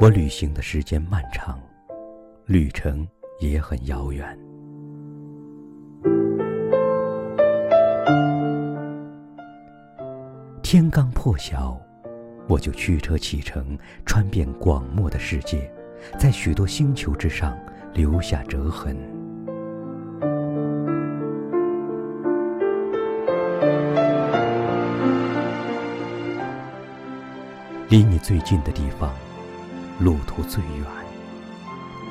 我旅行的时间漫长，旅程也很遥远。天刚破晓，我就驱车启程，穿遍广漠的世界，在许多星球之上留下折痕。离你最近的地方，路途最远。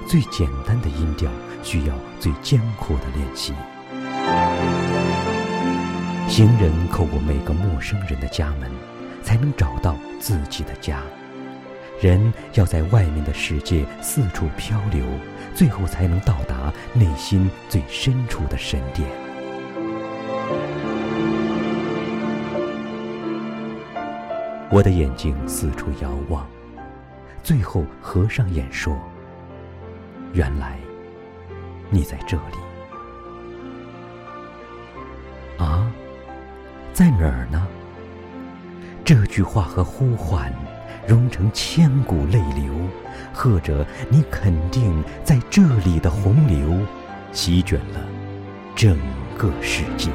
最简单的音调，需要最艰苦的练习。行人叩过每个陌生人的家门，才能找到自己的家。人要在外面的世界四处漂流，最后才能到达内心最深处的神殿。我的眼睛四处遥望，最后合上眼说：“原来你在这里啊。”在哪儿呢？这句话和呼唤，融成千古泪流，或者你肯定在这里的洪流，席卷了整个世界。